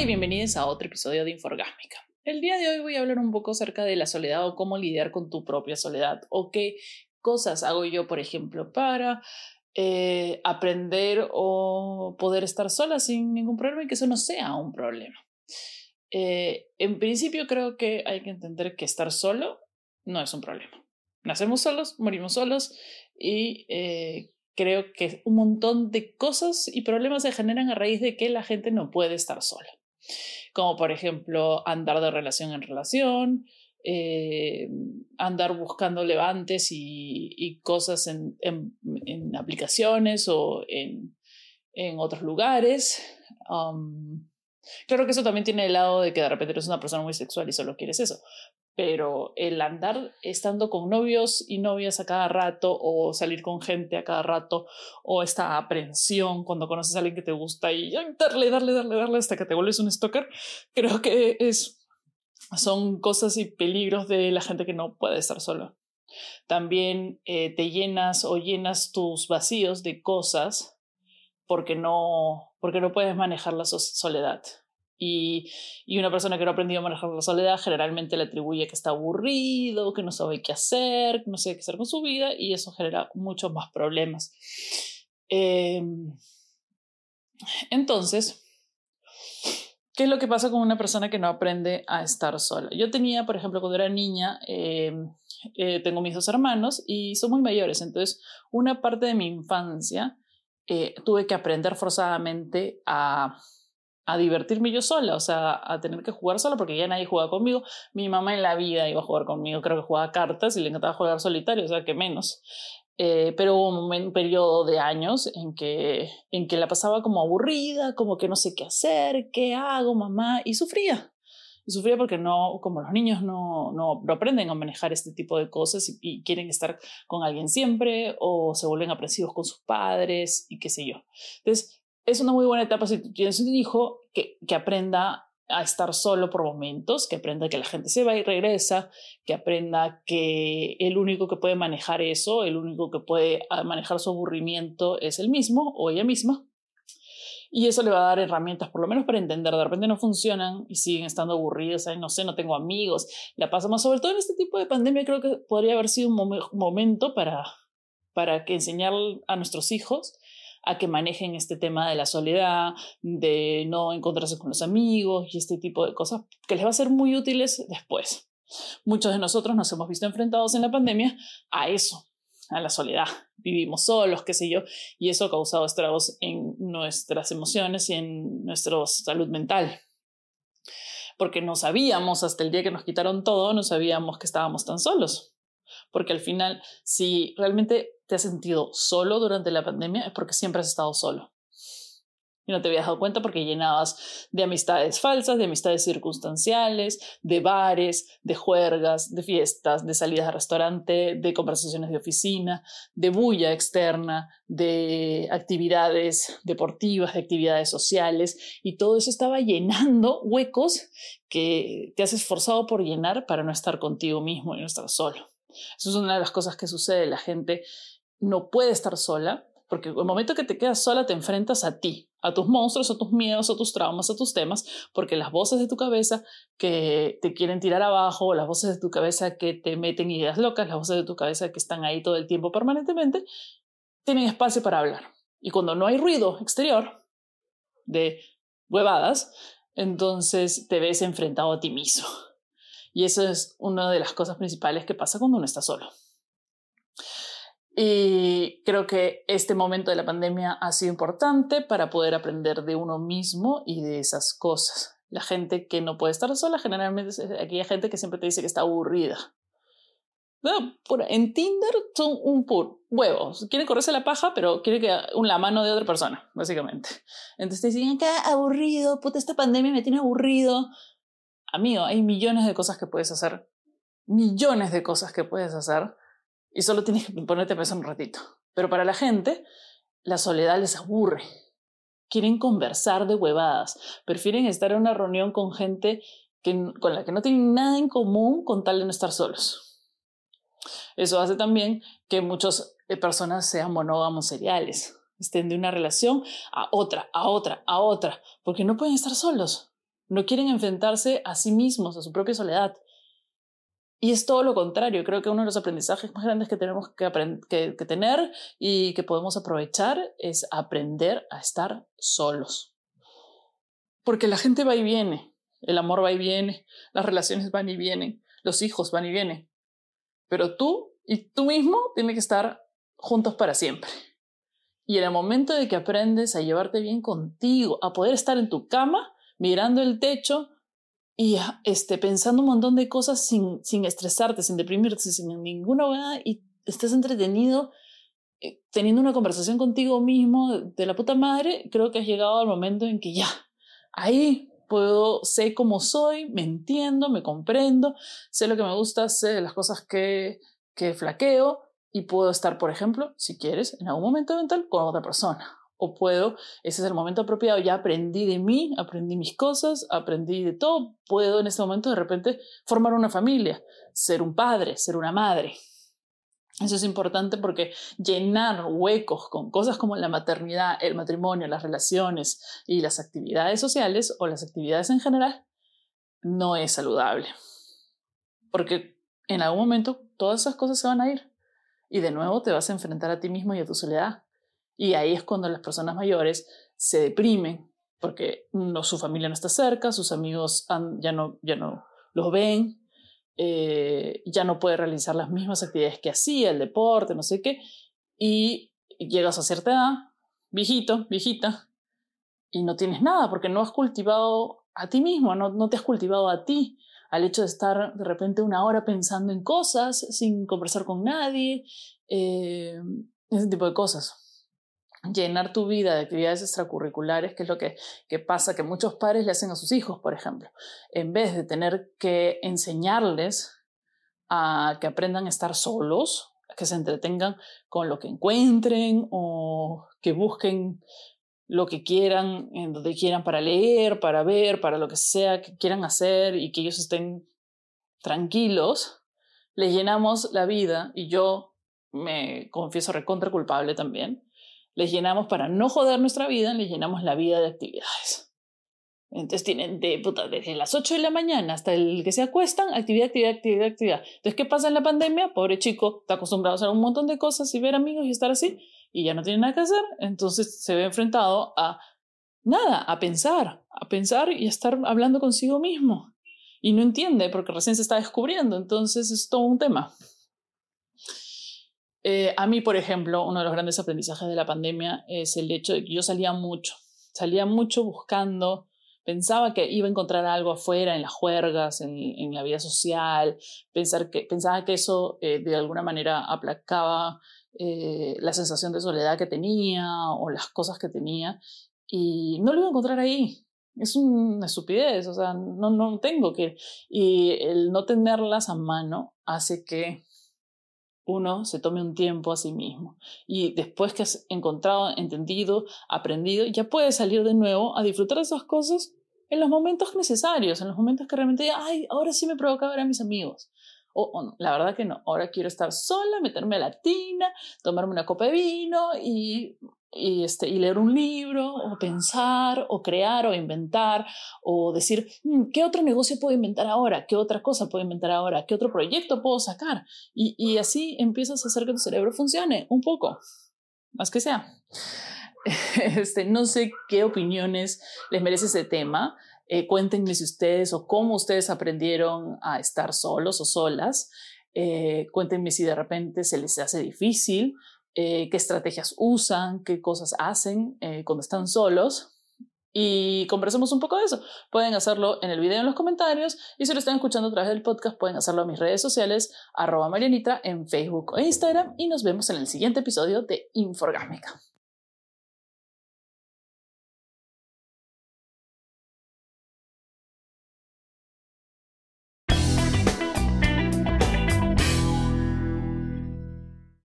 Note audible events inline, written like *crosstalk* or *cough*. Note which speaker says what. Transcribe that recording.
Speaker 1: Y bienvenidos a otro episodio de Inforgásmica. El día de hoy voy a hablar un poco acerca de la soledad o cómo lidiar con tu propia soledad o qué cosas hago yo, por ejemplo, para eh, aprender o poder estar sola sin ningún problema y que eso no sea un problema. Eh, en principio creo que hay que entender que estar solo no es un problema. Nacemos solos, morimos solos y eh, creo que un montón de cosas y problemas se generan a raíz de que la gente no puede estar sola. Como por ejemplo andar de relación en relación, eh, andar buscando levantes y, cosas en, aplicaciones o en, otros lugares. Claro que eso también tiene el lado de que de repente eres una persona muy sexual y solo quieres eso, pero el andar estando con novios y novias a cada rato o salir con gente a cada rato o esta aprensión cuando conoces a alguien que te gusta y darle, darle, darle, darle hasta que te vuelves un stalker, creo que es, son cosas y peligros de la gente que no puede estar sola. También eh, te llenas o llenas tus vacíos de cosas porque no, porque no puedes manejar la soledad. Y, una persona que no ha aprendido a manejar la soledad generalmente le atribuye que está aburrido, que no sabe qué hacer, que no sabe qué hacer con su vida y eso genera muchos más problemas. Eh, entonces, ¿qué es lo que pasa con una persona que no aprende a estar sola? Yo tenía, por ejemplo, cuando era niña, eh, eh, tengo mis dos hermanos y son muy mayores, entonces una parte de mi infancia eh, tuve que aprender forzadamente a a divertirme yo sola, o sea, a tener que jugar sola porque ya nadie jugaba conmigo. Mi mamá en la vida iba a jugar conmigo, creo que jugaba cartas y le encantaba jugar solitario, o sea, que menos. Eh, pero hubo un, periodo de años en que, en que la pasaba como aburrida, como que no sé qué hacer, qué hago, mamá, y sufría. Y sufría porque no, como los niños no, no, aprenden a manejar este tipo de cosas y, y, quieren estar con alguien siempre o se vuelven aprensivos con sus padres y qué sé yo. Entonces, es una muy buena etapa si tú tienes un hijo que, que aprenda a estar solo por momentos, que aprenda que la gente se va y regresa, que aprenda que el único que puede manejar eso, el único que puede ah, manejar su aburrimiento es el mismo o ella misma. Y eso le va a dar herramientas, por lo menos para entender, de repente no funcionan y siguen estando aburridos, no sé, no tengo amigos, la pasa más, sobre todo en este tipo de pandemia, creo que podría haber sido un momento para, para que enseñar a nuestros hijos a que manejen este tema de la soledad, de no encontrarse con los amigos y este tipo de cosas que les va a ser muy útiles después. Muchos de nosotros nos hemos visto enfrentados en la pandemia a eso, a la soledad. Vivimos solos, qué sé yo, y eso ha causado estragos en nuestras emociones y en nuestra salud mental. Porque no sabíamos, hasta el día que nos quitaron todo, no sabíamos que estábamos tan solos. Porque al final, si realmente te has sentido solo durante la pandemia es porque siempre has estado solo. Y no te habías dado cuenta porque llenabas de amistades falsas, de amistades circunstanciales, de bares, de juergas, de fiestas, de salidas a restaurante, de conversaciones de oficina, de bulla externa, de actividades deportivas, de actividades sociales. Y todo eso estaba llenando huecos que te has esforzado por llenar para no estar contigo mismo y no estar solo. Eso es una de las cosas que sucede. La gente no puede estar sola, porque el momento que te quedas sola te enfrentas a ti, a tus monstruos, a tus miedos, a tus traumas, a tus temas, porque las voces de tu cabeza que te quieren tirar abajo, las voces de tu cabeza que te meten ideas locas, las voces de tu cabeza que están ahí todo el tiempo permanentemente, tienen espacio para hablar. Y cuando no hay ruido exterior de huevadas, entonces te ves enfrentado a ti mismo. Y eso es una de las cosas principales que pasa cuando uno está solo. Y creo que este momento de la pandemia ha sido importante para poder aprender de uno mismo y de esas cosas. La gente que no puede estar sola generalmente es aquella gente que siempre te dice que está aburrida. en Tinder son un pur huevo. Quiere correrse la paja, pero quiere que la mano de otra persona, básicamente. Entonces te dicen, que aburrido, puta, esta pandemia me tiene aburrido. Amigo, hay millones de cosas que puedes hacer. Millones de cosas que puedes hacer y solo tienes que ponerte a pensar un ratito. Pero para la gente, la soledad les aburre. Quieren conversar de huevadas. Prefieren estar en una reunión con gente con la que no tienen nada en común con tal de no estar solos. Eso hace también que muchas eh, personas sean monógamos seriales. Estén de una relación a otra, a otra, a otra, porque no pueden estar solos. no quieren enfrentarse a sí mismos, a su propia soledad. Y es todo lo contrario, creo que uno de los aprendizajes más grandes que tenemos que, que, tener y que podemos aprovechar es aprender a estar solos. Porque la gente va y viene, el amor va y viene, las relaciones van y vienen, los hijos van y vienen. Pero tú y tú mismo tienen que estar juntos para siempre. Y en el momento de que aprendes a llevarte bien contigo, a poder estar en tu cama, mirando el techo, y este, pensando un montón de cosas sin, sin estresarte, sin deprimirte, sin ninguna nada y estés entretenido eh, teniendo una conversación contigo mismo de la puta madre, creo que has llegado al momento en que ya, ahí puedo, sé cómo soy, me entiendo, me comprendo, sé lo que me gusta, sé las cosas que, que flaqueo y puedo estar, por ejemplo, si quieres, en algún momento mental con otra persona o puedo, ese es el momento apropiado, ya aprendí de mí, aprendí mis cosas, aprendí de todo, puedo en este momento de repente formar una familia, ser un padre, ser una madre. Eso es importante porque llenar huecos con cosas como la maternidad, el matrimonio, las relaciones y las actividades sociales o las actividades en general no es saludable. Porque en algún momento todas esas cosas se van a ir y de nuevo te vas a enfrentar a ti mismo y a tu soledad y ahí es cuando las personas mayores se deprimen porque no, su familia no está cerca, sus amigos ya, no, ya no los ven, eh, ya no puede realizar las mismas actividades que hacía, el deporte, no sé qué, y llegas a cierta edad, viejito, viejita, y no tienes nada porque no has cultivado a ti mismo, no, no te has cultivado a ti, al hecho de estar de repente una hora pensando en cosas sin conversar con nadie, eh, ese tipo de cosas llenar tu vida de actividades extracurriculares, que es lo que, pasa, que muchos padres le hacen a sus hijos, por ejemplo, en vez de tener que enseñarles a que aprendan a estar solos, que se entretengan con lo que encuentren o que busquen lo que quieran, en donde quieran para leer, para ver, para lo que sea que quieran hacer y que ellos estén tranquilos, les llenamos la vida y yo me confieso recontra culpable también les llenamos para no joder nuestra vida, les llenamos la vida de actividades. Entonces tienen de puta, desde las 8 de la mañana hasta el que se acuestan, actividad, actividad, actividad, actividad. Entonces, ¿qué pasa en la pandemia? Pobre chico, está acostumbrado a hacer un montón de cosas y ver amigos y estar así, y ya no tiene nada que hacer. Entonces se ve enfrentado a nada, a pensar, a pensar y a estar hablando consigo mismo. Y no entiende porque recién se está descubriendo. Entonces es todo un tema. Eh, a mí, por ejemplo, uno de los grandes aprendizajes de la pandemia es el hecho de que yo salía mucho, salía mucho buscando, pensaba que iba a encontrar algo afuera, en las juergas, en, la vida social, pensar que, pensaba que eso eh, de alguna manera aplacaba eh, la sensación de soledad que tenía o las cosas que tenía y no lo iba a encontrar ahí. Es una estupidez, o sea, no, no tengo que... Y el no tenerlas a mano hace que uno se tome un tiempo a sí mismo. Y después que has encontrado, entendido, aprendido, ya puedes salir de nuevo a disfrutar de esas cosas en los momentos necesarios, en los momentos que realmente, ay, ahora sí me provoca ver a mis amigos. O, la verdad que no, ahora quiero estar sola, meterme a la tina, tomarme una copa de vino y y, este, y leer un libro, o pensar, o crear, o inventar, o decir, mm, ¿qué otro negocio puedo inventar ahora? ¿Qué otra cosa puedo inventar ahora? ¿Qué otro proyecto puedo sacar? Y, y así empiezas a hacer que tu cerebro funcione un poco, más que sea. *laughs* Este, no sé qué opiniones les merece ese tema. Eh, cuéntenme si ustedes o cómo ustedes aprendieron a estar solos o solas. Eh, cuéntenme si de repente se les hace difícil eh, qué estrategias usan, qué cosas hacen eh, cuando están solos. Y conversemos un poco de eso. Pueden hacerlo en el video en los comentarios y si lo están escuchando a través del podcast pueden hacerlo en mis redes sociales, arroba Marianitra en Facebook o Instagram y nos vemos en el siguiente episodio de Inforgámica.